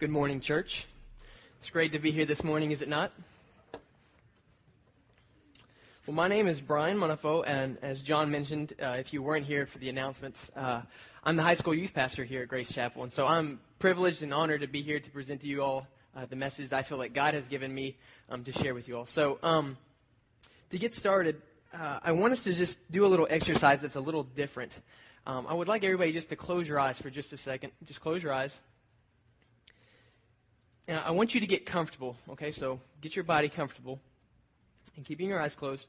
Good morning, church. It's great to be here this morning, is it not? Well, my name is Brian Monifo, and as John mentioned, uh, if you weren't here for the announcements, uh, I'm the high school youth pastor here at Grace Chapel, and so I'm privileged and honored to be here to present to you all uh, the message that I feel like God has given me um, to share with you all. So, um, to get started, uh, I want us to just do a little exercise that's a little different. Um, I would like everybody just to close your eyes for just a second. Just close your eyes. And I want you to get comfortable, okay? So get your body comfortable and keeping your eyes closed.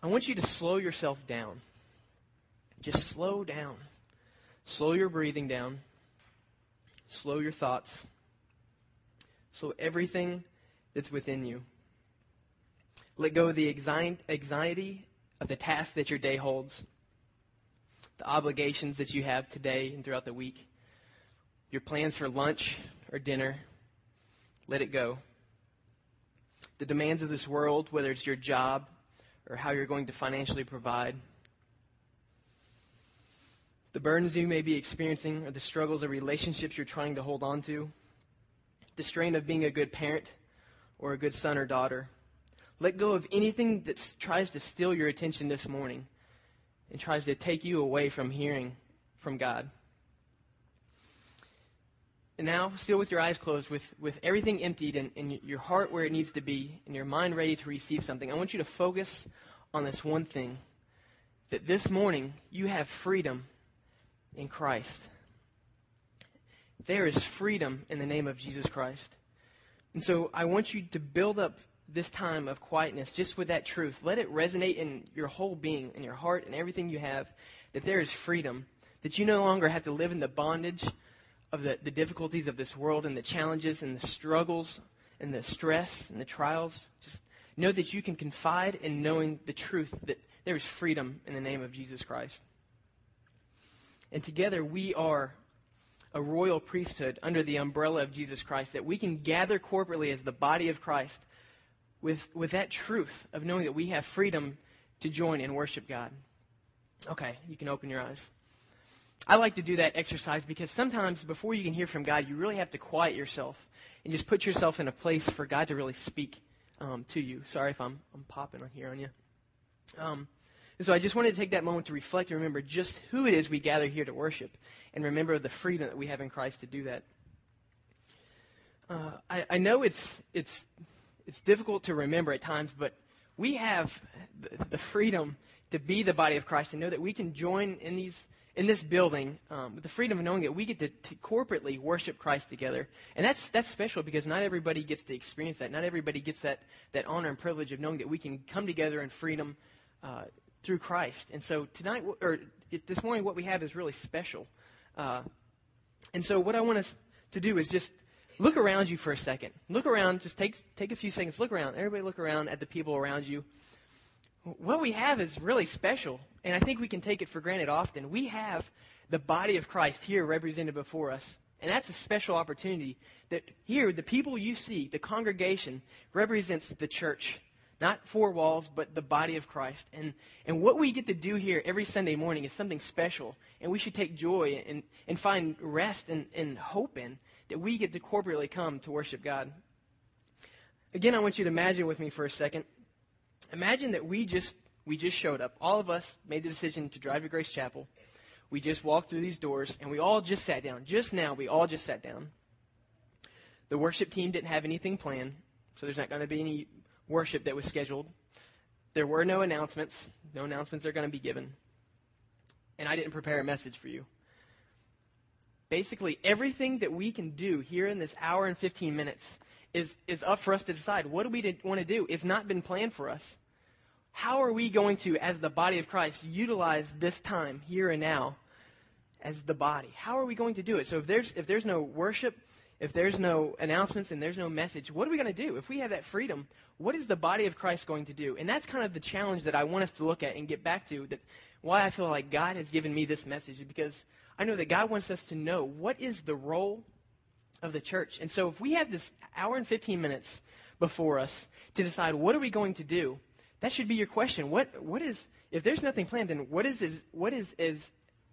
I want you to slow yourself down. Just slow down. Slow your breathing down. Slow your thoughts. Slow everything that's within you. Let go of the anxiety of the task that your day holds, the obligations that you have today and throughout the week, your plans for lunch or dinner. Let it go. The demands of this world, whether it's your job or how you're going to financially provide, the burdens you may be experiencing or the struggles of relationships you're trying to hold on to, the strain of being a good parent or a good son or daughter let go of anything that tries to steal your attention this morning and tries to take you away from hearing from God. And now, still with your eyes closed, with, with everything emptied and, and your heart where it needs to be, and your mind ready to receive something, I want you to focus on this one thing that this morning you have freedom in Christ. There is freedom in the name of Jesus Christ. And so I want you to build up this time of quietness just with that truth. Let it resonate in your whole being, in your heart, and everything you have, that there is freedom, that you no longer have to live in the bondage of the, the difficulties of this world and the challenges and the struggles and the stress and the trials. Just know that you can confide in knowing the truth that there is freedom in the name of Jesus Christ. And together we are a royal priesthood under the umbrella of Jesus Christ, that we can gather corporately as the body of Christ with, with that truth of knowing that we have freedom to join and worship God. Okay, you can open your eyes. I like to do that exercise because sometimes before you can hear from God, you really have to quiet yourself and just put yourself in a place for God to really speak um, to you. Sorry if I'm, I'm popping here on you. Um, and so I just wanted to take that moment to reflect and remember just who it is we gather here to worship and remember the freedom that we have in Christ to do that. Uh, I, I know it's, it's it's difficult to remember at times, but we have the freedom to be the body of Christ and know that we can join in these in this building um, with the freedom of knowing that we get to, to, corporately worship Christ together, and that's that's special because not everybody gets to experience that. Not everybody gets that that honor and privilege of knowing that we can come together in freedom uh, through Christ. And so tonight or this morning, what we have is really special. Uh, and so what I want us to do is just look around you for a second. Look around, just take, take a few seconds. Look around. Everybody look around at the people around you. What we have is really special, and I think we can take it for granted often. We have the body of Christ here represented before us. And that's a special opportunity that here, the people you see, the congregation, represents the church. Not four walls, but the body of Christ. And, and what we get to do here every Sunday morning is something special. And we should take joy and, and find rest and, and hope in that we get to corporately come to worship God. Again, I want you to imagine with me for a second. Imagine that we just we just showed up. All of us made the decision to drive to Grace Chapel. We just walked through these doors and we all just sat down. Just now, we all just sat down. The worship team didn't have anything planned, so there's not going to be any worship that was scheduled. There were no announcements. No announcements are going to be given. And I didn't prepare a message for you basically everything that we can do here in this hour and 15 minutes is, is up for us to decide. What do we want to do? It's not been planned for us. How are we going to, as the body of Christ, utilize this time here and now as the body? How are we going to do it? So if there's, if there's no worship, if there's no announcements and there's no message, what are we going to do? If we have that freedom, what is the body of Christ going to do? And that's kind of the challenge that I want us to look at and get back to. That why I feel like God has given me this message because I know that God wants us to know what is the role of the church. And so if we have this hour and 15 minutes before us to decide what are we going to do, that should be your question. What, what is, if there's nothing planned, then what is, is, what is, is,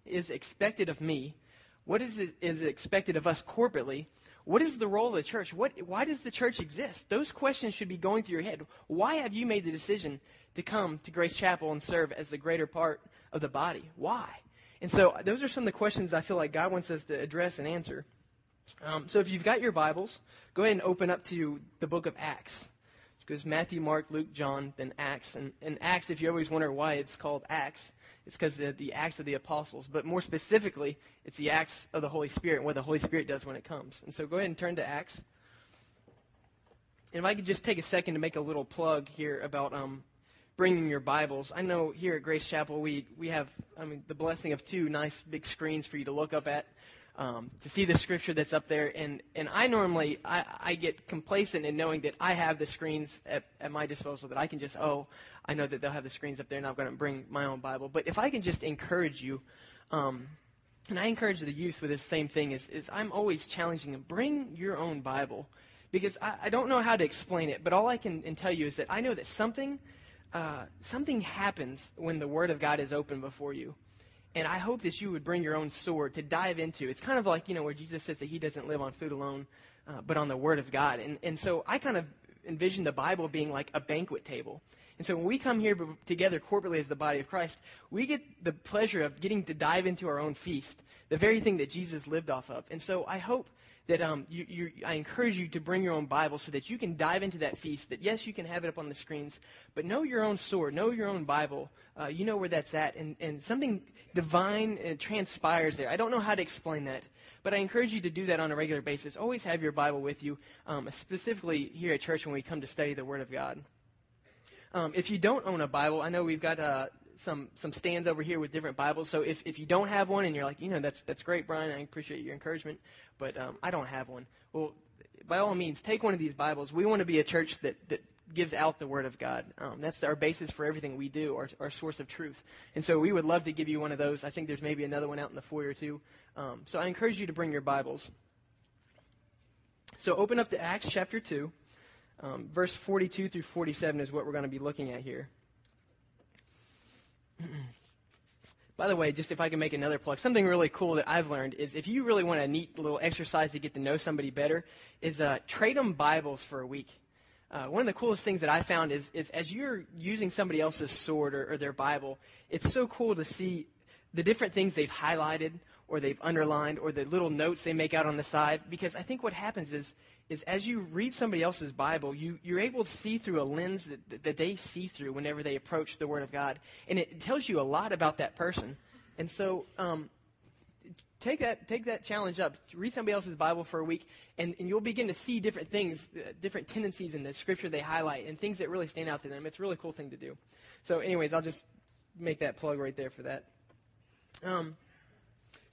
is expected of me? What is, is expected of us corporately? What is the role of the church? What, why does the church exist? Those questions should be going through your head. Why have you made the decision to come to Grace Chapel and serve as the greater part of the body? Why? And so those are some of the questions I feel like God wants us to address and answer. Um, so if you've got your Bibles, go ahead and open up to the book of Acts. Goes Matthew, Mark, Luke, John, then Acts. And, and Acts, if you always wonder why it's called Acts, it's because the, the Acts of the Apostles. But more specifically, it's the Acts of the Holy Spirit and what the Holy Spirit does when it comes. And so go ahead and turn to Acts. And if I could just take a second to make a little plug here about um, bringing your Bibles. I know here at Grace Chapel we, we have I mean the blessing of two nice big screens for you to look up at um, to see the scripture that's up there. And, and I normally, I, I get complacent in knowing that I have the screens at, at my disposal, that I can just, oh, I know that they'll have the screens up there and I'm going to bring my own Bible. But if I can just encourage you, um, and I encourage the youth with this same thing, is, is I'm always challenging them, bring your own Bible. Because I, I don't know how to explain it, but all I can tell you is that I know that something, uh, something happens when the Word of God is open before you. And I hope that you would bring your own sword to dive into. It's kind of like, you know, where Jesus says that he doesn't live on food alone, uh, but on the Word of God. And, and so I kind of envision the Bible being like a banquet table. And so when we come here together corporately as the body of Christ, we get the pleasure of getting to dive into our own feast, the very thing that Jesus lived off of. And so I hope that um, you, you, I encourage you to bring your own Bible so that you can dive into that feast. That yes, you can have it up on the screens, but know your own sword, know your own Bible. Uh, you know where that's at, and, and something divine uh, transpires there. I don't know how to explain that, but I encourage you to do that on a regular basis. Always have your Bible with you, um, specifically here at church when we come to study the Word of God. Um, if you don't own a Bible, I know we've got uh, some some stands over here with different Bibles. So if, if you don't have one and you're like, you know, that's that's great, Brian. I appreciate your encouragement, but um, I don't have one. Well, by all means, take one of these Bibles. We want to be a church that that gives out the Word of God. Um, that's our basis for everything we do, our, our source of truth. And so we would love to give you one of those. I think there's maybe another one out in the foyer too. Um, so I encourage you to bring your Bibles. So open up to Acts chapter 2. Um, verse 42 through 47 is what we're going to be looking at here. By the way, just if I can make another plug, something really cool that I've learned is if you really want a neat little exercise to get to know somebody better, is uh, trade them Bibles for a week. Uh, one of the coolest things that I found is, is as you're using somebody else's sword or, or their Bible, it's so cool to see the different things they've highlighted or they've underlined or the little notes they make out on the side. Because I think what happens is is as you read somebody else's Bible, you, you're able to see through a lens that, that they see through whenever they approach the Word of God. And it tells you a lot about that person. And so um, take, that, take that challenge up. Read somebody else's Bible for a week, and, and you'll begin to see different things, uh, different tendencies in the Scripture they highlight, and things that really stand out to them. It's a really cool thing to do. So, anyways, I'll just make that plug right there for that. Um,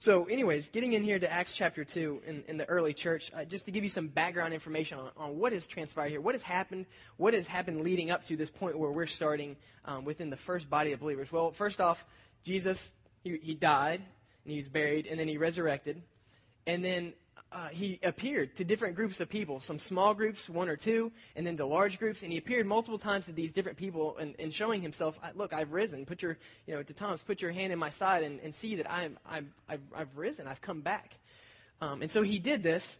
so, anyways, getting in here to Acts chapter 2 in, in the early church, uh, just to give you some background information on, on, what has transpired here, what has happened, what has happened leading up to this point where we're starting um, within the first body of believers. Well, first off, Jesus, he, he died, and he was buried, and then he resurrected. And then uh, he appeared to different groups of people, some small groups, one or two, and then to large groups. And he appeared multiple times to these different people and, and showing himself, look, I've risen. Put your, you know, to Thomas, put your hand in my side and, and see that I'm, I'm, I've, I've risen. I've come back. Um, and so he did this.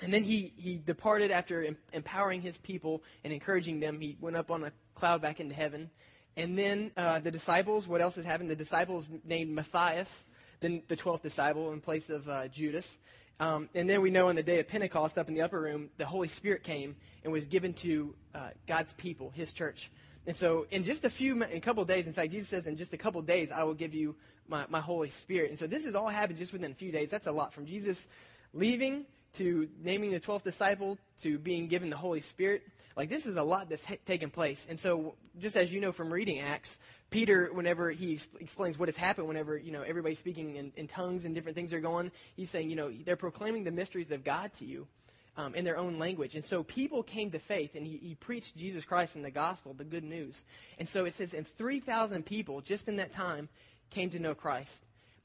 And then he, he departed after em- empowering his people and encouraging them. He went up on a cloud back into heaven. And then uh, the disciples, what else has happened? The disciples named Matthias, then the 12th disciple in place of uh, Judas. Um, and then we know on the day of Pentecost, up in the upper room, the Holy Spirit came and was given to uh, God's people, His church. And so, in just a few, in a couple days, in fact, Jesus says, in just a couple days, I will give you my, my Holy Spirit. And so, this has all happened just within a few days. That's a lot from Jesus leaving to naming the 12th disciple to being given the Holy Spirit. Like, this is a lot that's ha- taken place. And so, just as you know from reading Acts, Peter, whenever he ex- explains what has happened, whenever, you know, everybody's speaking in, in, tongues and different things are going, he's saying, you know, they're proclaiming the mysteries of God to you um, in their own language. And so people came to faith, and he, he preached Jesus Christ and the gospel, the good news. And so it says, and 3,000 people, just in that time, came to know Christ.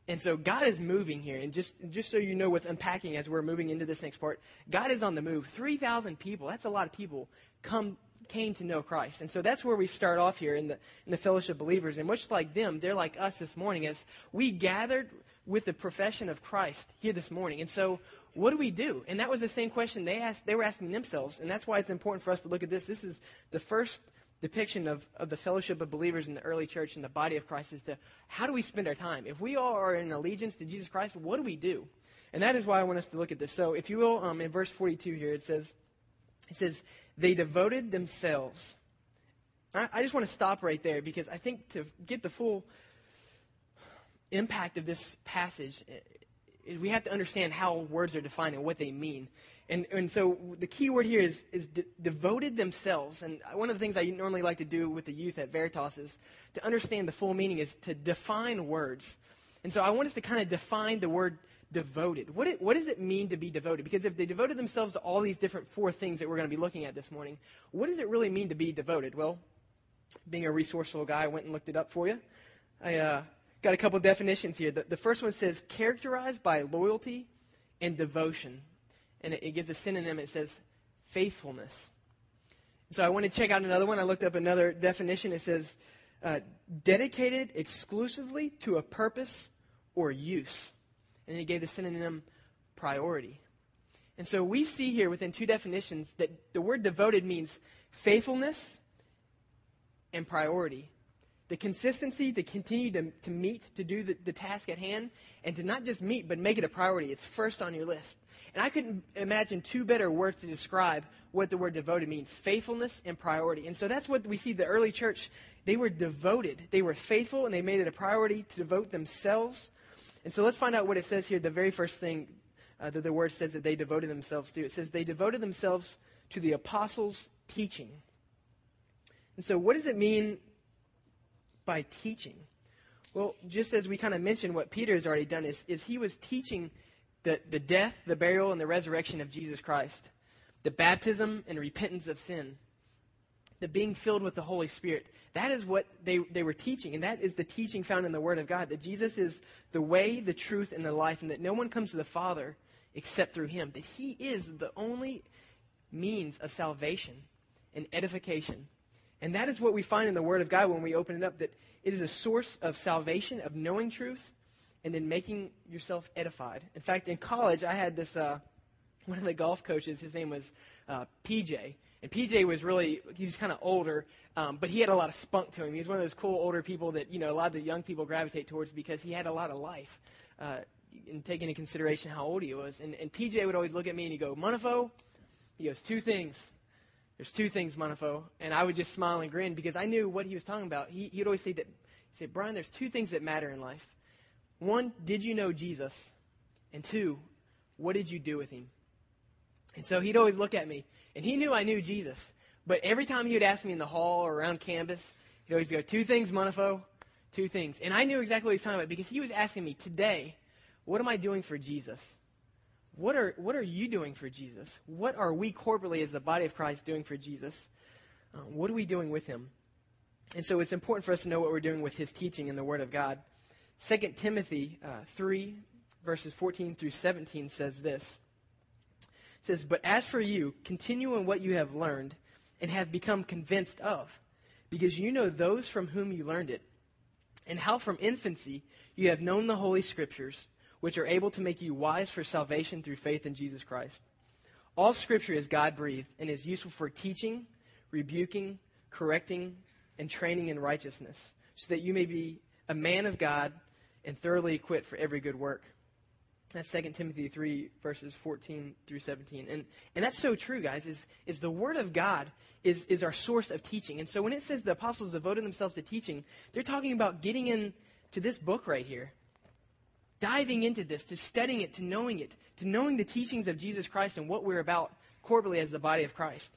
And so God is moving here. And just, just so you know what's unpacking as we're moving into this next part, God is on the move. 3,000 people, that's a lot of people, come came to know Christ. And so that's where we start off here in the, in the fellowship of believers. And much like them, they're like us this morning as we gathered with the profession of Christ here this morning. And so what do we do? And that was the same question they asked, they were asking themselves. And that's why it's important for us to look at this. This is the first depiction of, of the fellowship of believers in the early church and the body of Christ as to how do we spend our time? If we all are in allegiance to Jesus Christ, what do we do? And that is why I want us to look at this. So if you will, um, in verse 42 here, it says, it says, they devoted themselves. I, I just want to stop right there because I think to get the full impact of this passage, we have to understand how words are defined and what they mean. And, and so the key word here is, is de- devoted themselves. And one of the things I normally like to do with the youth at Veritas is to understand the full meaning is to define words. And so I want us to kind of define the word devoted. What, it, what does it mean to be devoted? Because if they devoted themselves to all these different four things that we're going to be looking at this morning, what does it really mean to be devoted? Well, being a resourceful guy, I went and looked it up for you. I uh, got a couple definitions here. The, the, first one says characterized by loyalty and devotion. And it, it gives a synonym. It says faithfulness. So I want to check out another one. I looked up another definition. It says uh, dedicated exclusively to a purpose or use and he gave the synonym priority. And so we see here within two definitions that the word devoted means faithfulness and priority. The consistency to continue to, to meet, to do the, the task at hand, and to not just meet, but make it a priority. It's first on your list. And I couldn't imagine two better words to describe what the word devoted means faithfulness and priority. And so that's what we see the early church. They were devoted, they were faithful, and they made it a priority to devote themselves and so let's find out what it says here. The very first thing uh, that the word says that they devoted themselves to. It says they devoted themselves to the apostles' teaching. And so, what does it mean by teaching? Well, just as we kind of mentioned, what Peter has already done is, is he was teaching the, the death, the burial, and the resurrection of Jesus Christ, the baptism and repentance of sin the being filled with the Holy Spirit. That is what they, they were teaching, and that is the teaching found in the Word of God that Jesus is the way, the truth, and the life, and that no one comes to the Father except through Him. That He is the only means of salvation and edification. And that is what we find in the Word of God when we open it up that it is a source of salvation, of knowing truth, and then making yourself edified. In fact, in college, I had this. Uh, one of the golf coaches, his name was uh, PJ. And PJ was really, he was kind of older, um, but he had a lot of spunk to him. He was one of those cool older people that, you know, a lot of the young people gravitate towards because he had a lot of life. Uh, in taking into consideration how old he was. And, and PJ would always look at me and he'd go, Munifo, he goes, two things. There's two things, Munifo. And I would just smile and grin because I knew what he was talking about. He, he'd always say that, he said, Brian, there's two things that matter in life. One, did you know Jesus? And two, what did you do with him? And so he'd always look at me, and he knew I knew Jesus. But every time he would ask me in the hall or around campus, he'd always go, Two things, Munifo, two things. And I knew exactly what he was talking about because he was asking me, Today, what am I doing for Jesus? What are, what are you doing for Jesus? What are we corporately as the body of Christ doing for Jesus? Uh, what are we doing with him? And so it's important for us to know what we're doing with his teaching in the Word of God. 2 Timothy uh, 3, verses 14 through 17 says this says, But as for you, continue in what you have learned and have become convinced of, because you know those from whom you learned it, and how from infancy you have known the Holy Scriptures, which are able to make you wise for salvation through faith in Jesus Christ. All Scripture is God breathed and is useful for teaching, rebuking, correcting, and training in righteousness, so that you may be a man of God and thoroughly equipped for every good work. That's 2 Timothy 3, verses 14 through 17. And, and that's so true, guys, is, is the Word of God is, is our source of teaching. And so when it says the apostles devoted themselves to teaching, they're talking about getting into this book right here. Diving into this, to studying it, to knowing it, to knowing the teachings of Jesus Christ and what we're about corporately as the body of Christ.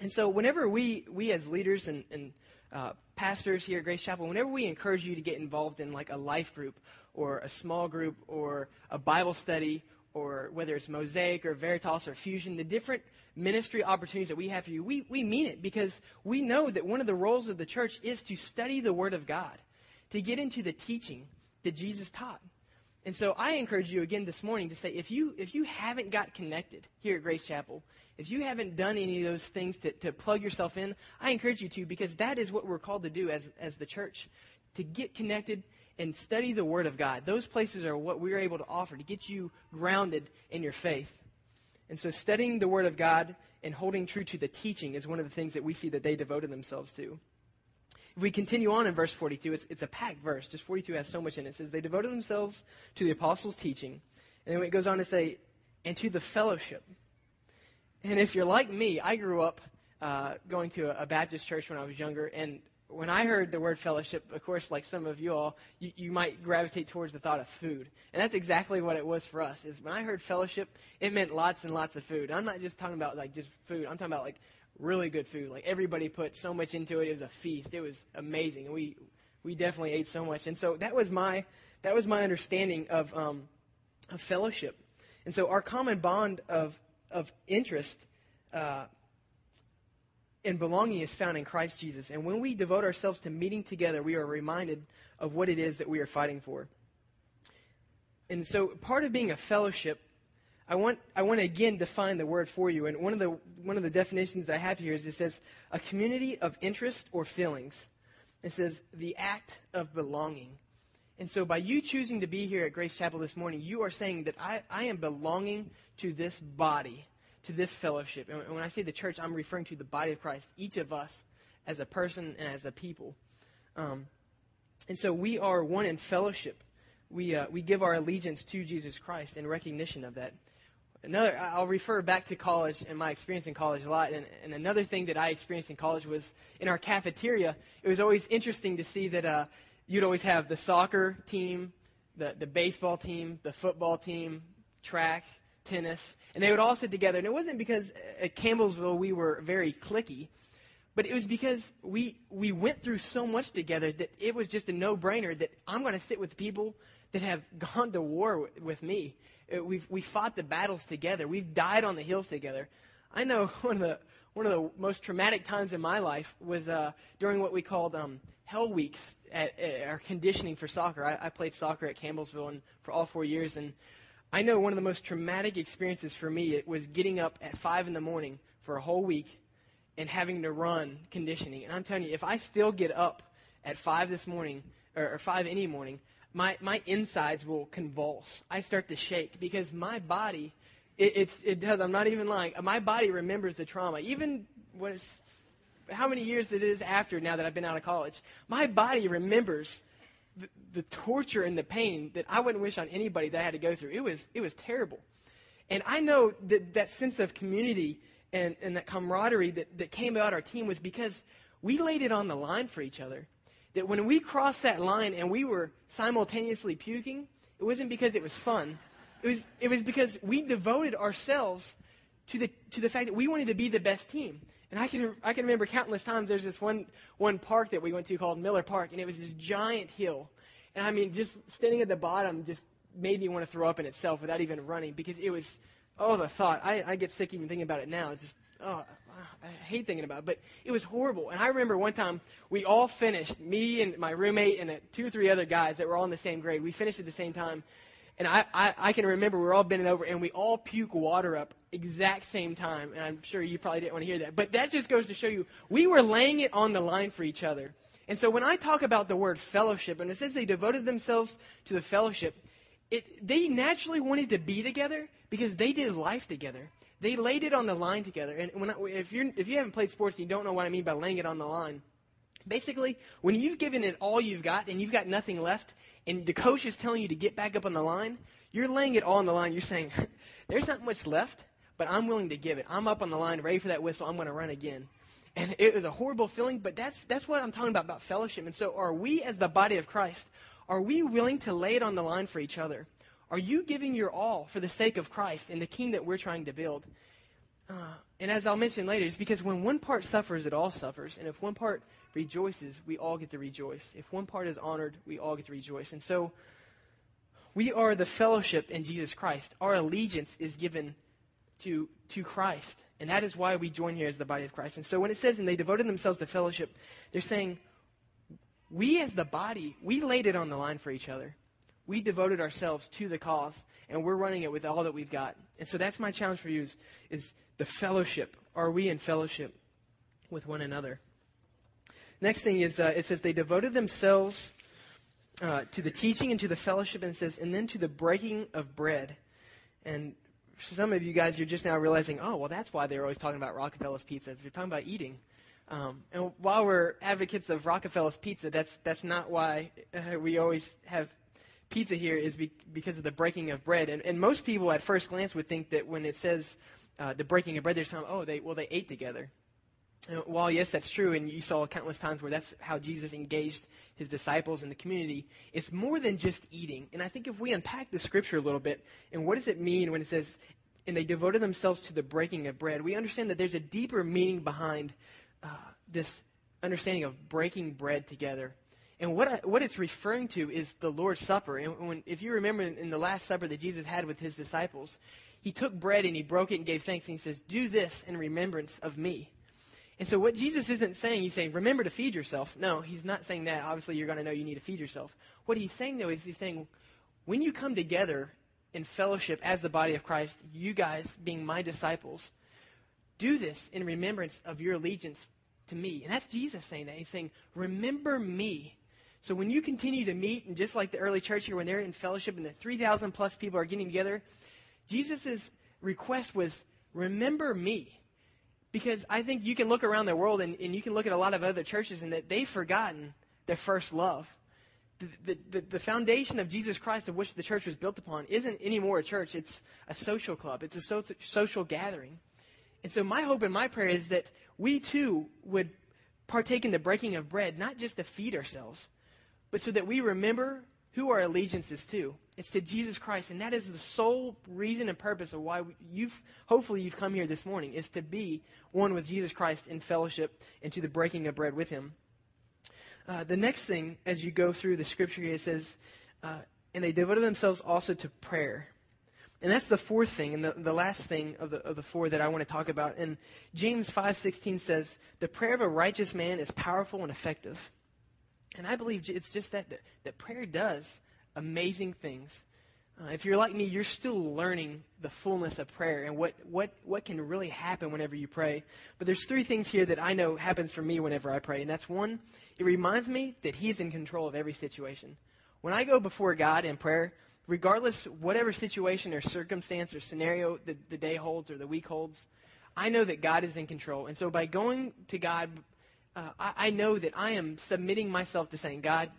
And so whenever we, we as leaders and, and uh, pastors here at Grace Chapel, whenever we encourage you to get involved in like a life group or a small group or a Bible study or whether it's Mosaic or Veritas or Fusion, the different ministry opportunities that we have for you, we, we mean it because we know that one of the roles of the church is to study the Word of God, to get into the teaching that Jesus taught. And so I encourage you again this morning to say if you if you haven't got connected here at Grace Chapel, if you haven't done any of those things to, to plug yourself in, I encourage you to because that is what we're called to do as, as the church, to get connected and study the Word of God. Those places are what we're able to offer to get you grounded in your faith. And so studying the Word of God and holding true to the teaching is one of the things that we see that they devoted themselves to. If we continue on in verse 42, it's, it's a packed verse. Just 42 has so much in it. It says, They devoted themselves to the apostles' teaching. And then it goes on to say, and to the fellowship. And if you're like me, I grew up uh, going to a, a Baptist church when I was younger, and when I heard the word fellowship, of course, like some of you all, you, you, might gravitate towards the thought of food. And that's exactly what it was for us. Is when I heard fellowship, it meant lots and lots of food. I'm not just talking about like just food. I'm talking about like really good food. Like everybody put so much into it. It was a feast. It was amazing. And we we definitely ate so much. And so that was my that was my understanding of um, of fellowship. And so our common bond of of interest uh, and belonging is found in Christ Jesus. And when we devote ourselves to meeting together, we are reminded of what it is that we are fighting for. And so part of being a fellowship, I want, I want to again define the word for you. And one of the, one of the definitions I have here is it says a community of interest or feelings. It says the act of belonging. And so by you choosing to be here at Grace Chapel this morning, you are saying that I, I am belonging to this body to this fellowship. And when I say the church, I'm referring to the body of Christ, each of us as a person and as a people. Um, and so we are one in fellowship. We, uh, we give our allegiance to Jesus Christ in recognition of that. Another, I'll refer back to college and my experience in college a lot. And, and another thing that I experienced in college was in our cafeteria. It was always interesting to see that uh, you'd always have the soccer team, the, the baseball team, the football team, track, tennis, and they would all sit together. And it wasn't because at Campbellsville we were very clicky, but it was because we we went through so much together that it was just a no-brainer that I'm going to sit with people that have gone to war with, with me. Uh, we've we fought the battles together. We've died on the hills together. I know one of the one of the most traumatic times in my life was uh, during what we called um, hell weeks at, at our conditioning for soccer. I, I played soccer at Campbellsville and for all four years, and I know one of the most traumatic experiences for me it was getting up at five in the morning for a whole week and having to run conditioning. And I'm telling you, if I still get up at five this morning or, or five any morning, my my insides will convulse. I start to shake because my body, it, it's it does. I'm not even lying. My body remembers the trauma, even it's how many years it is after now that I've been out of college. My body remembers the, torture and the pain that I wouldn't wish on anybody that I had to go through. It was, it was terrible. And I know that that sense of community and, and that camaraderie that, that came about our team was because we laid it on the line for each other. That when we crossed that line and we were simultaneously puking, it wasn't because it was fun. It was, it was because we devoted ourselves to the, to the fact that we wanted to be the best team. And I can, I can remember countless times there's this one, one park that we went to called Miller Park, and it was this giant hill. And I mean, just standing at the bottom just made me want to throw up in itself without even running because it was, oh, the thought. I, I get sick even thinking about it now. It's just, oh, I hate thinking about it. But it was horrible. And I remember one time we all finished, me and my roommate and two or three other guys that were all in the same grade. We finished at the same time. And I, I, I can remember we are all bending over and we all puke water up exact same time. And I'm sure you probably didn't want to hear that. But that just goes to show you we were laying it on the line for each other. And so when I talk about the word fellowship, and it says they devoted themselves to the fellowship, it, they naturally wanted to be together because they did life together. They laid it on the line together. And when I, if, you're, if you haven't played sports and you don't know what I mean by laying it on the line, Basically, when you've given it all you've got and you've got nothing left, and the coach is telling you to get back up on the line, you're laying it all on the line. You're saying, there's not much left, but I'm willing to give it. I'm up on the line, ready for that whistle. I'm going to run again. And it was a horrible feeling, but that's, that's what I'm talking about, about fellowship. And so, are we, as the body of Christ, are we willing to lay it on the line for each other? Are you giving your all for the sake of Christ and the kingdom that we're trying to build? Uh, and as I'll mention later, it's because when one part suffers, it all suffers. And if one part rejoices, we all get to rejoice. If one part is honored, we all get to rejoice. And so we are the fellowship in Jesus Christ. Our allegiance is given to, to Christ. And that is why we join here as the body of Christ. And so when it says, and they devoted themselves to fellowship, they're saying, we as the body, we laid it on the line for each other. we devoted ourselves to the cause, and we're running it with all that we've got. And so that's my challenge for you is, is the fellowship. Are we in fellowship with one another? Next thing is uh, it says they devoted themselves uh, to the teaching and to the fellowship, and says, and then to the breaking of bread. And some of you guys, you're just now realizing, oh, well, that's why they're always talking about Rockefeller's Pizza. They're talking about eating. Um, and while we're advocates of Rockefeller's Pizza, that's that's not why uh, we always have pizza here. Is be, because of the breaking of bread. And, and most people at first glance would think that when it says uh, the breaking of bread, they're talking, oh, they well they ate together. And while yes, that's true, and you saw countless times where that's how Jesus engaged his disciples and the community, it's more than just eating. And I think if we unpack the scripture a little bit, and what does it mean when it says, and they devoted themselves to the breaking of bread, we understand that there's a deeper meaning behind uh, this understanding of breaking bread together. And what, I, what it's referring to is the Lord's Supper. And when, if you remember in the Last Supper that Jesus had with his disciples, he took bread and he broke it and gave thanks. And he says, Do this in remembrance of me. And so, what Jesus isn't saying, he's saying, remember to feed yourself. No, he's not saying that. Obviously, you're going to know you need to feed yourself. What he's saying, though, is he's saying, when you come together in fellowship as the body of Christ, you guys being my disciples, do this in remembrance of your allegiance to me. And that's Jesus saying that. He's saying, Remember me. So when you continue to meet, and just like the early church here, when they're in fellowship and the 3,000 plus people are getting together, Jesus' request was, Remember me. Because I think you can look around the world and, and you can look at a lot of other churches and that they've forgotten their first love. The, the, the, foundation of Jesus Christ, of which the church was built upon, isn't anymore a church. It's a social club. It's a so, social gathering. And so my hope and my prayer is that we too would partake in the breaking of bread, not just to feed ourselves, but so that we remember who our allegiance is to. It's to Jesus Christ, and that is the sole reason and purpose of why you've hopefully you've come here this morning is to be one with Jesus Christ in fellowship and to the breaking of bread with Him. Uh, the next thing, as you go through the scripture, here, it says, uh, and they devoted themselves also to prayer. And that's the fourth thing, and the, the last thing of the, of the four that I want to talk about. And James 5.16 says, the prayer of a righteous man is powerful and effective. And I believe it's just that, that, that prayer does amazing things. Uh, if you're like me, you're still learning the fullness of prayer and what, what, what can really happen whenever you pray. But there's three things here that I know happens for me whenever I pray. And that's one, it reminds me that He's in control of every situation. When I go before God in prayer, regardless whatever situation or circumstance or scenario the, the day holds or the week holds, I know that God is in control. And so by going to God, uh, I, I, know that I am submitting myself to saying, God,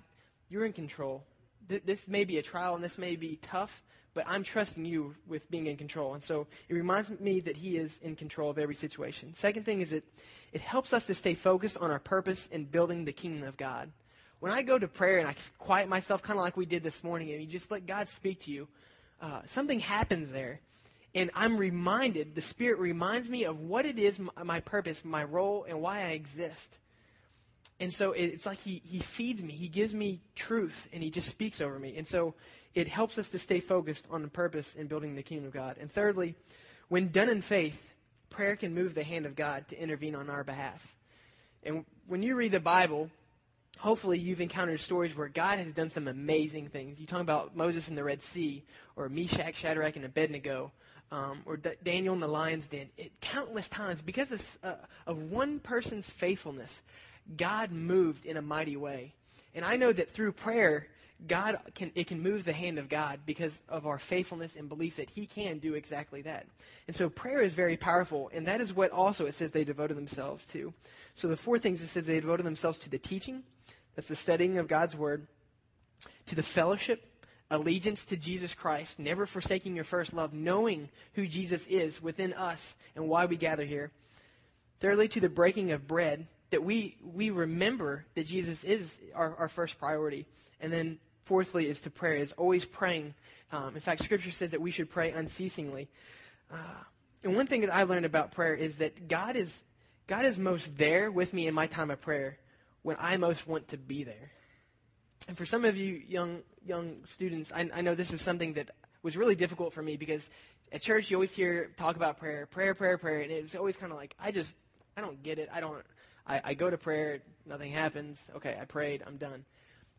you're in control. Th- this may be a trial and this may be tough, but I'm trusting you with being in control. And so it reminds me that He is in control of every situation. Second thing is it, it helps us to stay focused on our purpose in building the kingdom of God when I go to prayer and I quiet myself, kind of like we did this morning, and you just let God speak to you, uh, something happens there. And I'm reminded, the Spirit reminds me of what it is, my, purpose, my role, and why I exist. And so it's like he, he feeds me, he gives me truth, and he just speaks over me. And so it helps us to stay focused on the purpose in building the kingdom of God. And thirdly, when done in faith, prayer can move the hand of God to intervene on our behalf. And when you read the Bible, hopefully you've encountered stories where God has done some amazing things. You talk about Moses in the Red Sea, or Meshach, Shadrach, and Abednego, um, or D- Daniel in the lion's den. It, countless times, because of, uh, of one person's faithfulness, God moved in a mighty way. And I know that through prayer, God can it can move the hand of God because of our faithfulness and belief that He can do exactly that. And so prayer is very powerful, and that is what also it says they devoted themselves to. So the four things it says they devoted themselves to the teaching, that's the studying of God's Word, to the fellowship, allegiance to Jesus Christ, never forsaking your first love, knowing who Jesus is within us and why we gather here. Thirdly, to the breaking of bread, that we, we remember that Jesus is our, our first priority. And then fourthly is to prayer, is always praying. Um, in fact, Scripture says that we should pray unceasingly. Uh, and one thing that I learned about prayer is that God is, God is most there with me in my time of prayer when I most want to be there. And for some of you young young students, I, I know this is something that was really difficult for me because at church you always hear talk about prayer, prayer, prayer, prayer, and it's always kind of like I just I don't get it. I don't. I, I go to prayer, nothing happens. Okay, I prayed, I'm done.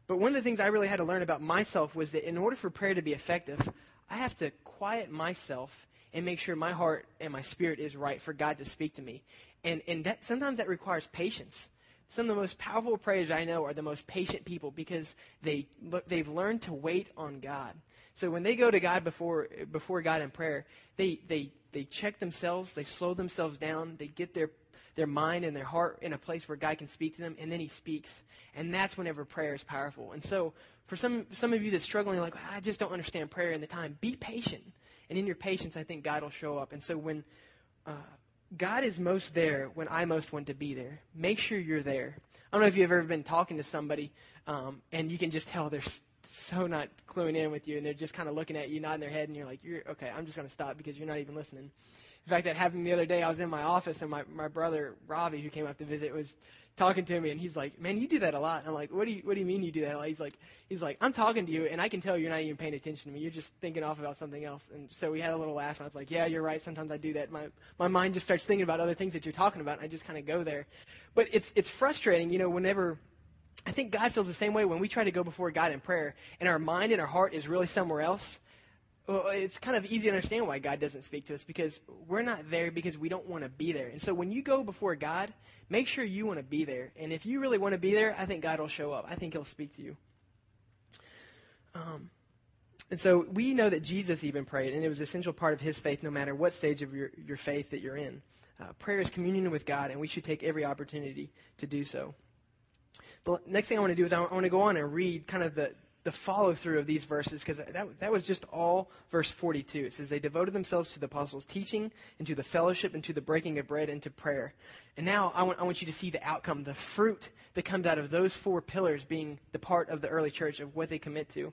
but one of the things I really had to learn about myself was that in order for prayer to be effective, I have to quiet myself and make sure my heart and my spirit is right for God to speak to me. And, and that, sometimes that requires patience. Some of the most powerful prayers I know are the most patient people because they, they've learned to wait on God. So when they go to God before, before God in prayer, they, they, they check themselves, they slow themselves down, they get their, their mind and their heart in a place where God can speak to them, and then He speaks. And that's whenever prayer is powerful. And so for some, some of you that's struggling, like, I just don't understand prayer in the time, be patient. And in your patience, I think God will show up. And so when uh, God is most there when I most want to be there, make sure you're there. I don't know if you've ever been talking to somebody um, and you can just tell they're so not cluing in with you and they're just kind of looking at you, nodding their head, and you're like, you're okay, I'm just going to stop because you're not even listening. In fact, that happened the other day. I was in my office, and my, my brother, Robbie, who came up to visit, was talking to me, and he's like, "Man, you do that a lot." And I'm like, "What do you What do you mean you do that?" He's like, "He's like, I'm talking to you, and I can tell you're not even paying attention to me. You're just thinking off about something else." And so we had a little laugh, and I was like, "Yeah, you're right. Sometimes I do that. My my mind just starts thinking about other things that you're talking about, and I just kind of go there." But it's it's frustrating, you know, whenever. I think God feels the same way when we try to go before God in prayer, and our mind and our heart is really somewhere else well, it's kind of easy to understand why God doesn't speak to us because we're not there because we don't want to be there. And so when you go before God, make sure you want to be there. And if you really want to be there, I think God will show up. I think He'll speak to you. Um, and so we know that Jesus even prayed, and it was an essential part of His faith no matter what stage of your, your faith that you're in. Uh, prayer is communion with God, and we should take every opportunity to do so. The next thing I want to do is I want to go on and read kind of the, the follow through of these verses because that, that was just all verse 42. It says, They devoted themselves to the apostles' teaching and to the fellowship and to the breaking of bread and to prayer. And now I want, I want you to see the outcome, the fruit that comes out of those four pillars being the part of the early church of what they commit to.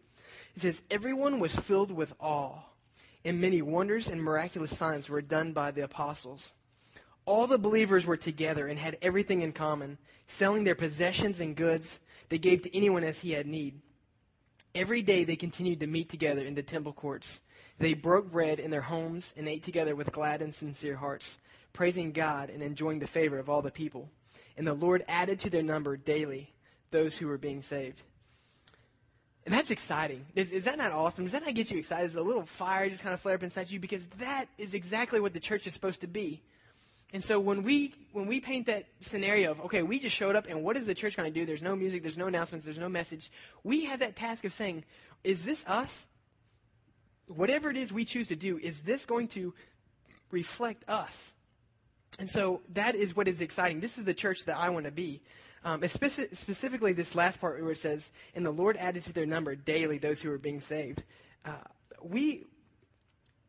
It says, Everyone was filled with awe, and many wonders and miraculous signs were done by the apostles. All the believers were together and had everything in common, selling their possessions and goods they gave to anyone as he had need. Every day they continued to meet together in the temple courts. They broke bread in their homes and ate together with glad and sincere hearts, praising God and enjoying the favor of all the people. And the Lord added to their number daily those who were being saved. And that's exciting. Is, is, that not awesome? Does that not get you excited? Does a little fire just kind of flare up inside you? Because that is exactly what the church is supposed to be. And so when we when we paint that scenario of okay, we just showed up and what is the church going to do? There's no music, there's no announcements, there's no message. We have that task of saying, is this us? Whatever it is we choose to do, is this going to reflect us? And so that is what is exciting. This is the church that I want to be. Um, speci- specifically, this last part where it says, "And the Lord added to their number daily those who were being saved." Uh, we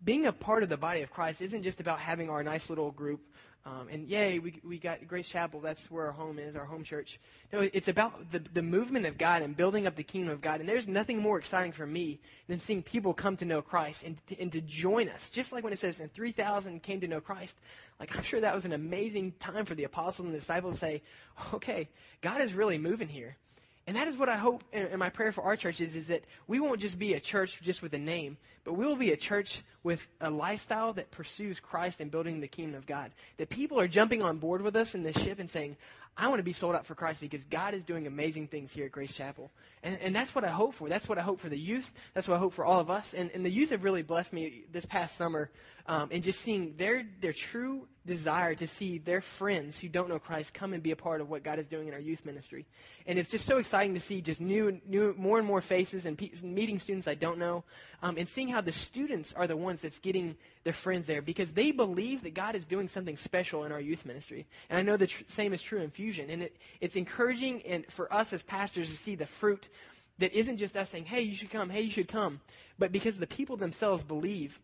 being a part of the body of Christ isn't just about having our nice little group um, and yay, we, we got Grace Chapel. That's where our home is, our home church. No, it's about the, the movement of God and building up the kingdom of God. And there's nothing more exciting for me than seeing people come to know Christ and to, and to join us. Just like when it says, and 3,000 came to know Christ. Like, I'm sure that was an amazing time for the apostles and the disciples to say, okay, God is really moving here. And that is what I hope and my prayer for our church is, is that we won't just be a church just with a name, but we will be a church with a lifestyle that pursues Christ and building the kingdom of God. That people are jumping on board with us in this ship and saying, I want to be sold out for Christ because God is doing amazing things here at Grace Chapel. And, and that's what I hope for. That's what I hope for the youth. That's what I hope for all of us. And, and the youth have really blessed me this past summer um, in just seeing their, their true desire to see their friends who don't know Christ come and be a part of what God is doing in our youth ministry. And it's just so exciting to see just new, new more and more faces and pe- meeting students I don't know, um, and seeing how the students are the ones that's getting their friends there because they believe that God is doing something special in our youth ministry. And I know the tr- same is true in Fusion. And it, it's encouraging and for us as pastors to see the fruit that isn't just us saying, hey, you should come, hey, you should come, but because the people themselves believe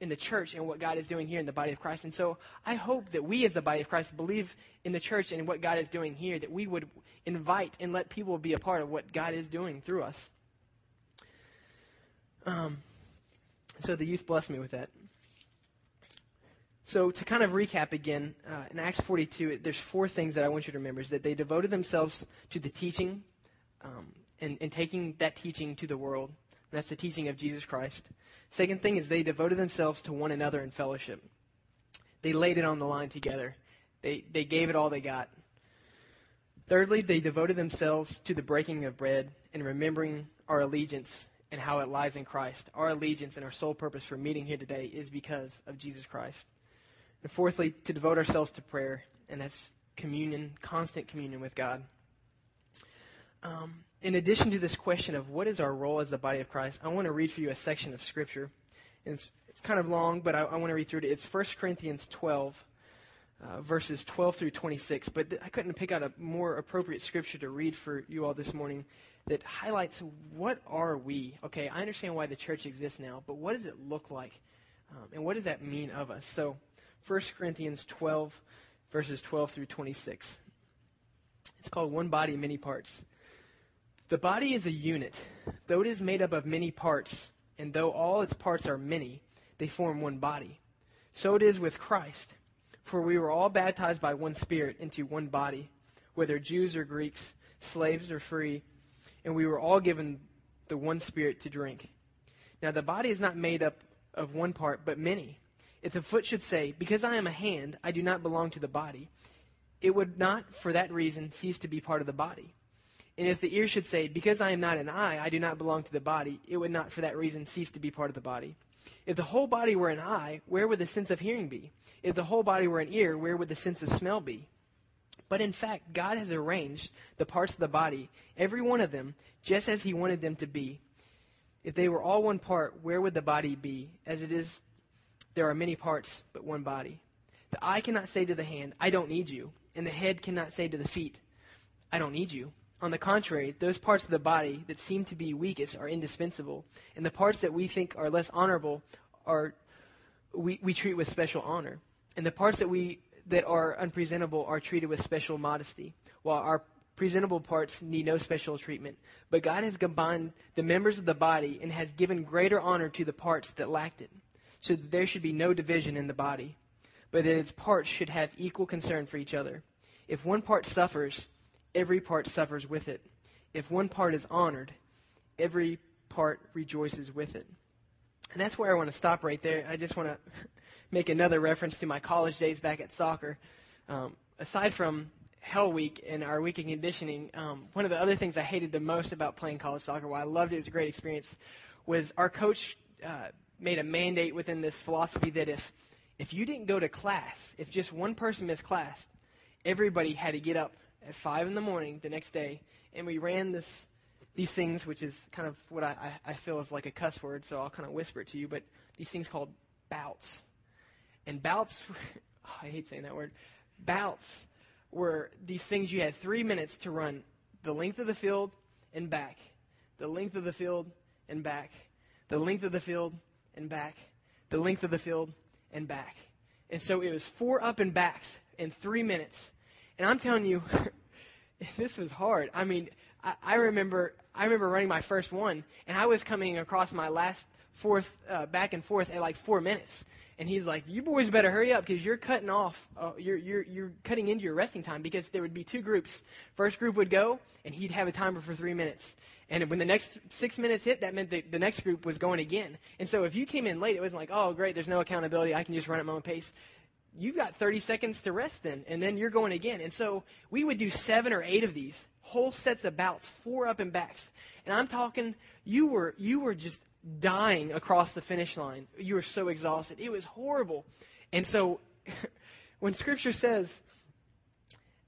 in the church and what God is doing here in the body of Christ. And so I hope that we as the body of Christ believe in the church and what God is doing here, that we would invite and let people be a part of what God is doing through us. Um, so the youth blessed me with that. So to kind of recap again, uh, in Acts 42, there's four things that I want you to remember: is that they devoted themselves to the teaching, um, and, and taking that teaching to the world. That's the teaching of Jesus Christ. Second thing is they devoted themselves to one another in fellowship. They laid it on the line together. They, they gave it all they got. Thirdly, they devoted themselves to the breaking of bread and remembering our allegiance and how it lies in Christ. Our allegiance and our sole purpose for meeting here today is because of Jesus Christ. And fourthly, to devote ourselves to prayer, and that's communion, constant communion with God. Um, in addition to this question of what is our role as the body of Christ, I want to read for you a section of Scripture. And it's, it's kind of long, but I, I want to read through it. It's 1 Corinthians 12, uh, verses 12 through 26. But th- I couldn't pick out a more appropriate Scripture to read for you all this morning that highlights what are we. Okay, I understand why the church exists now, but what does it look like? Um, and what does that mean of us? So, 1 Corinthians 12, verses 12 through 26. It's called One Body, Many Parts. The body is a unit, though it is made up of many parts, and though all its parts are many, they form one body. So it is with Christ. For we were all baptized by one Spirit into one body, whether Jews or Greeks, slaves or free, and we were all given the one Spirit to drink. Now the body is not made up of one part, but many. If the foot should say, Because I am a hand, I do not belong to the body, it would not for that reason cease to be part of the body. And if the ear should say, Because I am not an eye, I do not belong to the body, it would not for that reason cease to be part of the body. If the whole body were an eye, where would the sense of hearing be? If the whole body were an ear, where would the sense of smell be? But in fact, God has arranged the parts of the body, every one of them, just as He wanted them to be. If they were all one part, where would the body be? As it is, there are many parts, but one body. The eye cannot say to the hand, I don't need you. And the head cannot say to the feet, I don't need you. On the contrary, those parts of the body that seem to be weakest are indispensable, and the parts that we think are less honorable are we, we treat with special honor. And the parts that we that are unpresentable are treated with special modesty, while our presentable parts need no special treatment. But God has combined the members of the body and has given greater honor to the parts that lacked it, so that there should be no division in the body, but that its parts should have equal concern for each other. If one part suffers, every part suffers with it. If one part is honored, every part rejoices with it. And that's where I want to stop right there. I just want to make another reference to my college days back at soccer. Um, aside from Hell Week and our week of conditioning, um, one of the other things I hated the most about playing college soccer, while I loved it, it was a great experience, was our coach uh, made a mandate within this philosophy that if if you didn't go to class, if just one person missed class, everybody had to get up at five in the morning the next day, and we ran this these things, which is kind of what I, I, feel is like a cuss word, so I'll kind of whisper it to you, but these things called bouts. And bouts, oh, I hate saying that word, bouts were these things you had three minutes to run the length of the field and back, the length of the field and back, the length of the field and back, the length of the field and back. And so it was four up and backs in three minutes. And I'm telling you, this was hard. I mean, I, I, remember I remember running my first one, and I was coming across my last fourth uh, back and forth at like four minutes. And he's like, "You boys better hurry up because you're cutting off. Uh, you're you're you're cutting into your resting time because there would be two groups. First group would go, and he'd have a timer for three minutes. And when the next six minutes hit, that meant that the next group was going again. And so if you came in late, it wasn't like, oh great, there's no accountability. I can just run at my own pace you've got 30 seconds to rest then, and then you're going again. And so we would do seven or eight of these whole sets of bouts, four up and backs. And I'm talking, you were you were just dying across the finish line. You were so exhausted. It was horrible. And so when Scripture says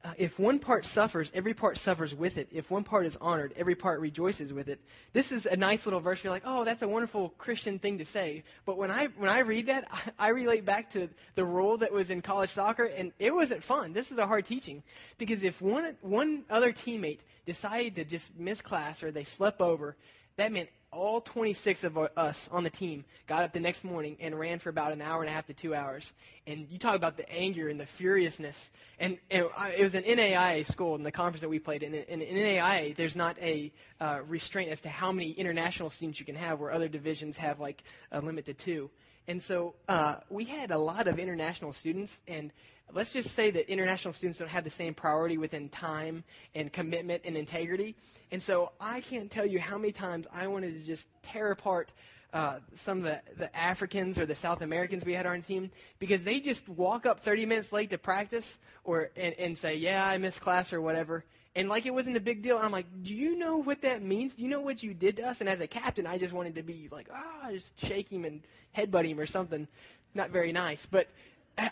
Uh, if one part suffers, every part suffers with it. If one part is honored, every part rejoices with it. This is a nice little verse. You're like, oh, that's a wonderful Christian thing to say. But when I when I read that, I, I relate back to the rule that was in college soccer, and it wasn't fun. This is a hard teaching because if one one other teammate decided to just miss class or they slept over, that meant all 26 of us on the team got up the next morning and ran for about an hour and a half to two hours. And you talk about the anger and the furiousness. And, and it was an NAIA school in the conference that we played in. In, in NAIA, there's not a uh, restraint as to how many international students you can have, where other divisions have like a limit to two. And so uh, we had a lot of international students, and let's just say that international students don't have the same priority within time and commitment and integrity. And so I can't tell you how many times I wanted to just tear apart uh, some of the, the Africans or the South Americans we had on our team because they just walk up 30 minutes late to practice or and, and say, yeah, I missed class or whatever. And like it wasn't a big deal. I'm like, do you know what that means? Do you know what you did to us? And as a captain, I just wanted to be like, ah, oh, just shake him and headbutt him or something. Not very nice. But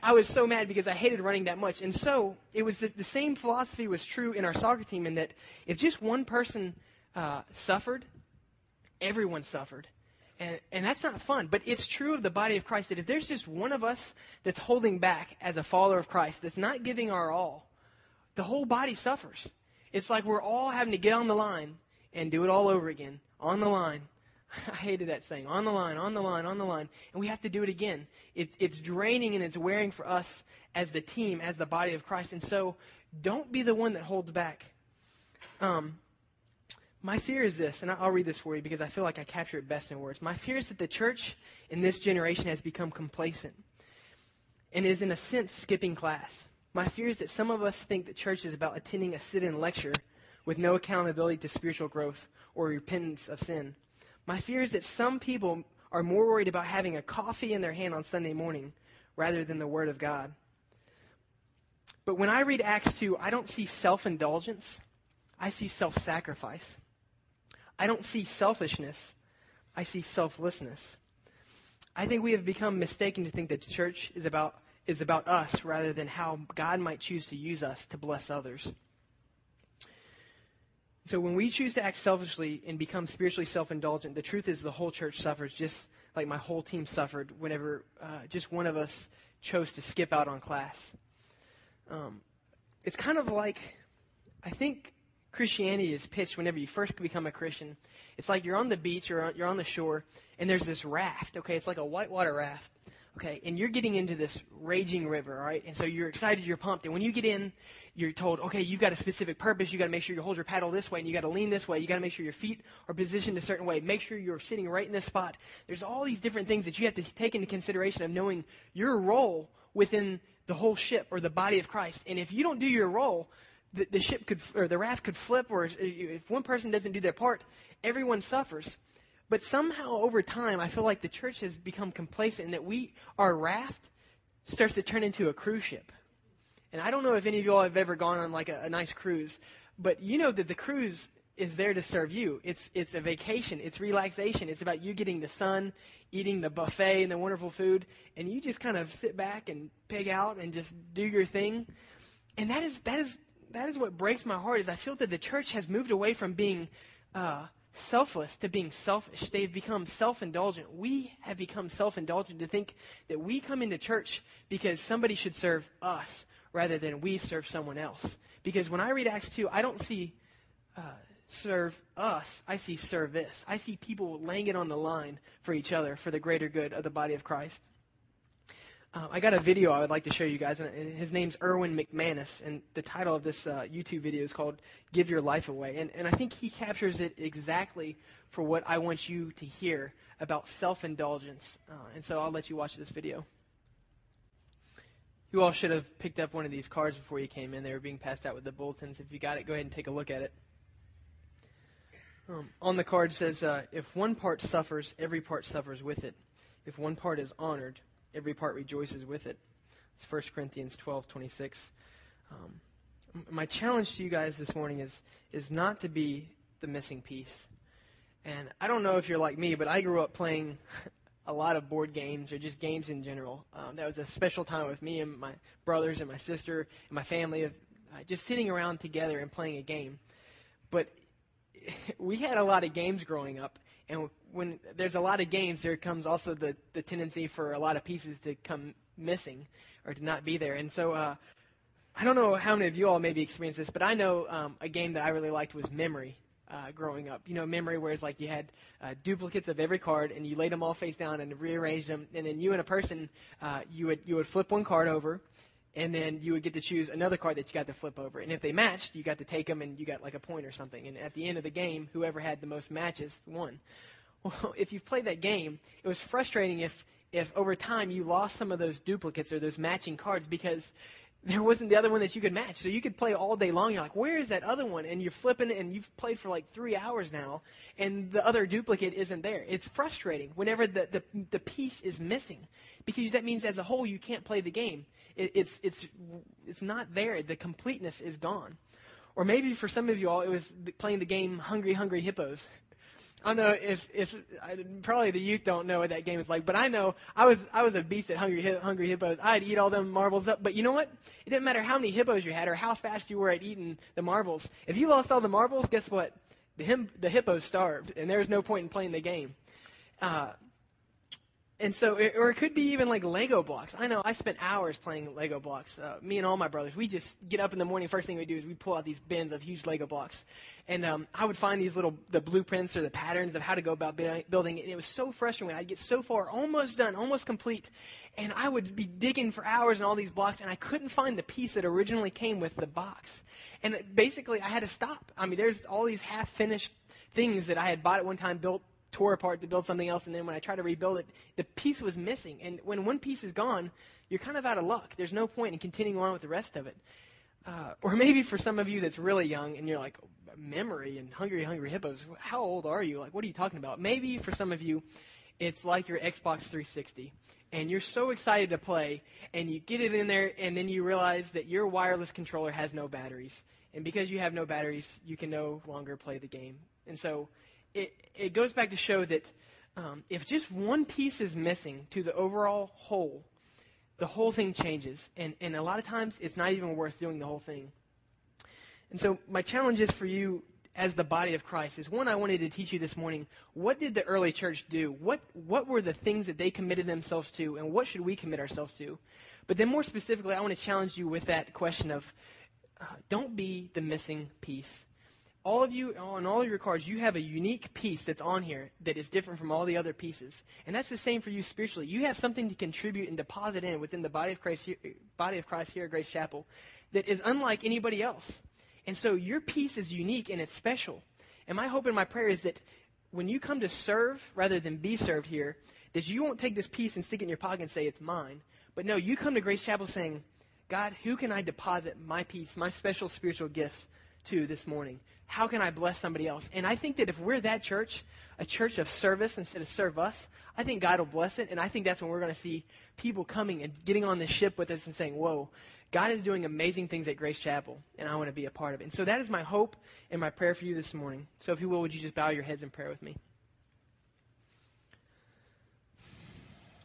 I was so mad because I hated running that much. And so it was the, the same philosophy was true in our soccer team in that if just one person uh, suffered, everyone suffered. And, and that's not fun. But it's true of the body of Christ that if there's just one of us that's holding back as a follower of Christ, that's not giving our all, the whole body suffers. It's like we're all having to get on the line and do it all over again. On the line. I hated that saying. On the line, on the line, on the line. And we have to do it again. It's, it's draining and it's wearing for us as the team, as the body of Christ. And so don't be the one that holds back. Um, my fear is this, and I'll read this for you because I feel like I capture it best in words. My fear is that the church in this generation has become complacent and is, in a sense, skipping class. My fear is that some of us think that church is about attending a sit in lecture with no accountability to spiritual growth or repentance of sin. My fear is that some people are more worried about having a coffee in their hand on Sunday morning rather than the Word of God. But when I read Acts 2, I don't see self indulgence, I see self sacrifice. I don't see selfishness, I see selflessness. I think we have become mistaken to think that church is about, is about us rather than how God might choose to use us to bless others. So when we choose to act selfishly and become spiritually self indulgent, the truth is the whole church suffers, just like my whole team suffered whenever uh, just one of us chose to skip out on class. Um, it's kind of like, I think Christianity is pitched whenever you first become a Christian. It's like you're on the beach or you're on the shore, and there's this raft. Okay, it's like a whitewater raft. Okay, and you're getting into this raging river, all right? And so you're excited, you're pumped. And when you get in, you're told, okay, you've got a specific purpose. You've got to make sure you hold your paddle this way, and you got to lean this way. You got to make sure your feet are positioned a certain way. Make sure you're sitting right in this spot. There's all these different things that you have to take into consideration of knowing your role within the whole ship or the body of Christ. And if you don't do your role, the, the ship could, or the raft could flip, or if one person doesn't do their part, everyone suffers. But somehow over time, I feel like the church has become complacent and that we, our raft starts to turn into a cruise ship. And I don't know if any of you all have ever gone on like a, a nice cruise, but you know that the cruise is there to serve you. It's, it's a vacation. It's relaxation. It's about you getting the sun, eating the buffet and the wonderful food, and you just kind of sit back and pig out and just do your thing. And that is, that is that is what breaks my heart is I feel that the church has moved away from being uh, selfless to being selfish. They've become self-indulgent. We have become self-indulgent to think that we come into church because somebody should serve us rather than we serve someone else. Because when I read Acts 2, I don't see uh, serve us. I see service. I see people laying it on the line for each other for the greater good of the body of Christ. Uh, I got a video I would like to show you guys. And his name's Erwin McManus, and the title of this uh, YouTube video is called "Give Your Life Away." And, and I think he captures it exactly for what I want you to hear about self-indulgence. Uh, and so I'll let you watch this video. You all should have picked up one of these cards before you came in. They were being passed out with the bulletins. If you got it, go ahead and take a look at it. Um, on the card says, uh, "If one part suffers, every part suffers with it. If one part is honored." Every part rejoices with it. It's 1 Corinthians 12, 26. Um, my challenge to you guys this morning is, is not to be the missing piece. And I don't know if you're like me, but I grew up playing a lot of board games or just games in general. Um, that was a special time with me and my brothers and my sister and my family of uh, just sitting around together and playing a game. But we had a lot of games growing up, and when there's a lot of games, there comes also the, the tendency for a lot of pieces to come missing or to not be there. And so uh, I don't know how many of you all maybe experienced this, but I know um, a game that I really liked was Memory. Uh, growing up, you know, memory where it's like you had uh, duplicates of every card and you laid them all face down and rearranged them, and then you and a person, uh, you would you would flip one card over, and then you would get to choose another card that you got to flip over. And if they matched, you got to take them and you got like a point or something. And at the end of the game, whoever had the most matches won. Well, if you've played that game, it was frustrating if, if over time you lost some of those duplicates or those matching cards because there wasn't the other one that you could match. So you could play all day long. You're like, where is that other one? And you're flipping and you've played for like three hours now, and the other duplicate isn't there. It's frustrating whenever the, the, the piece is missing because that means as a whole you can't play the game. It, it's, it's, it's not there. The completeness is gone. Or maybe for some of you all, it was playing the game Hungry Hungry Hippos. I don't know if, if I, probably the youth don't know what that game is like, but I know I was I was a beast at Hungry Hungry Hippos. I'd eat all them marbles up, but you know what? It didn't matter how many hippos you had or how fast you were at eating the marbles. If you lost all the marbles, guess what? The, him, the hippos starved, and there was no point in playing the game. Uh, and so, or it could be even like Lego blocks. I know I spent hours playing Lego blocks. Uh, me and all my brothers, we just get up in the morning. First thing we do is we pull out these bins of huge Lego blocks, and um, I would find these little the blueprints or the patterns of how to go about building. And it was so frustrating I'd get so far, almost done, almost complete, and I would be digging for hours in all these blocks, and I couldn't find the piece that originally came with the box. And basically, I had to stop. I mean, there's all these half finished things that I had bought at one time, built tore apart to build something else, and then when I tried to rebuild it, the piece was missing. And when one piece is gone, you're kind of out of luck. There's no point in continuing on with the rest of it. Uh, or maybe for some of you that's really young and you're like, memory and hungry, hungry hippos. How old are you? Like, what are you talking about? Maybe for some of you, it's like your Xbox 360. And you're so excited to play, and you get it in there, and then you realize that your wireless controller has no batteries. And because you have no batteries, you can no longer play the game. And so it, it goes back to show that um, if just one piece is missing to the overall whole, the whole thing changes. And, and a lot of times, it's not even worth doing the whole thing. And so, my challenge is for you as the body of Christ is one I wanted to teach you this morning. What did the early church do? What, what were the things that they committed themselves to, and what should we commit ourselves to? But then, more specifically, I want to challenge you with that question of uh, don't be the missing piece all of you oh, on all of your cards you have a unique piece that's on here that is different from all the other pieces. And that's the same for you spiritually. You have something to contribute and deposit in within the body of christ here, body of christ here at grace chapel that is unlike anybody else. And so your piece is unique and it's special. And my hope and my prayer is that when you come to serve rather than be served here that you won't take this piece and stick it in your pocket and say it's mine. But no you come to grace chapel saying god who can i deposit my piece my special spiritual gifts to this morning how can I bless somebody else? And I think that if we're that church, a church of service instead of serve us, I think God will bless it. And I think that's when we're going to see people coming and getting on the ship with us and saying, whoa, God is doing amazing things at Grace Chapel, and I want to be a part of it. And so that is my hope and my prayer for you this morning. So if you will, would you just bow your heads in prayer with me?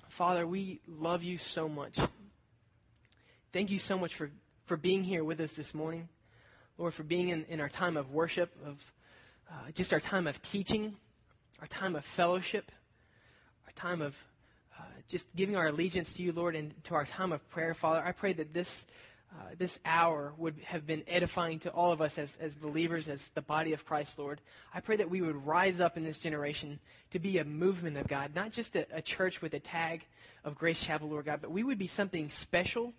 Father, we love you so much. Thank you so much for, for being here with us this morning. Lord, for being in, in our time of worship, of uh, just our time of teaching, our time of fellowship, our time of uh, just giving our allegiance to you, Lord, and to our time of prayer, Father. I pray that this uh, this hour would have been edifying to all of us as, as believers, as the body of Christ, Lord. I pray that we would rise up in this generation to be a movement of God, not just a, a church with a tag of Grace Chapel, Lord God, but we would be something special,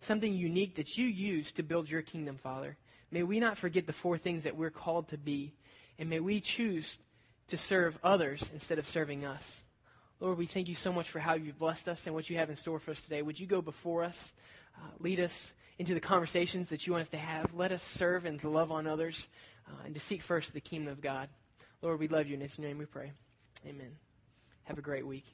something unique that you use to build your kingdom, Father. May we not forget the four things that we're called to be, and may we choose to serve others instead of serving us. Lord, we thank you so much for how you've blessed us and what you have in store for us today. Would you go before us, uh, lead us into the conversations that you want us to have? Let us serve and to love on others uh, and to seek first the kingdom of God. Lord, we love you, in your name we pray. Amen. Have a great week.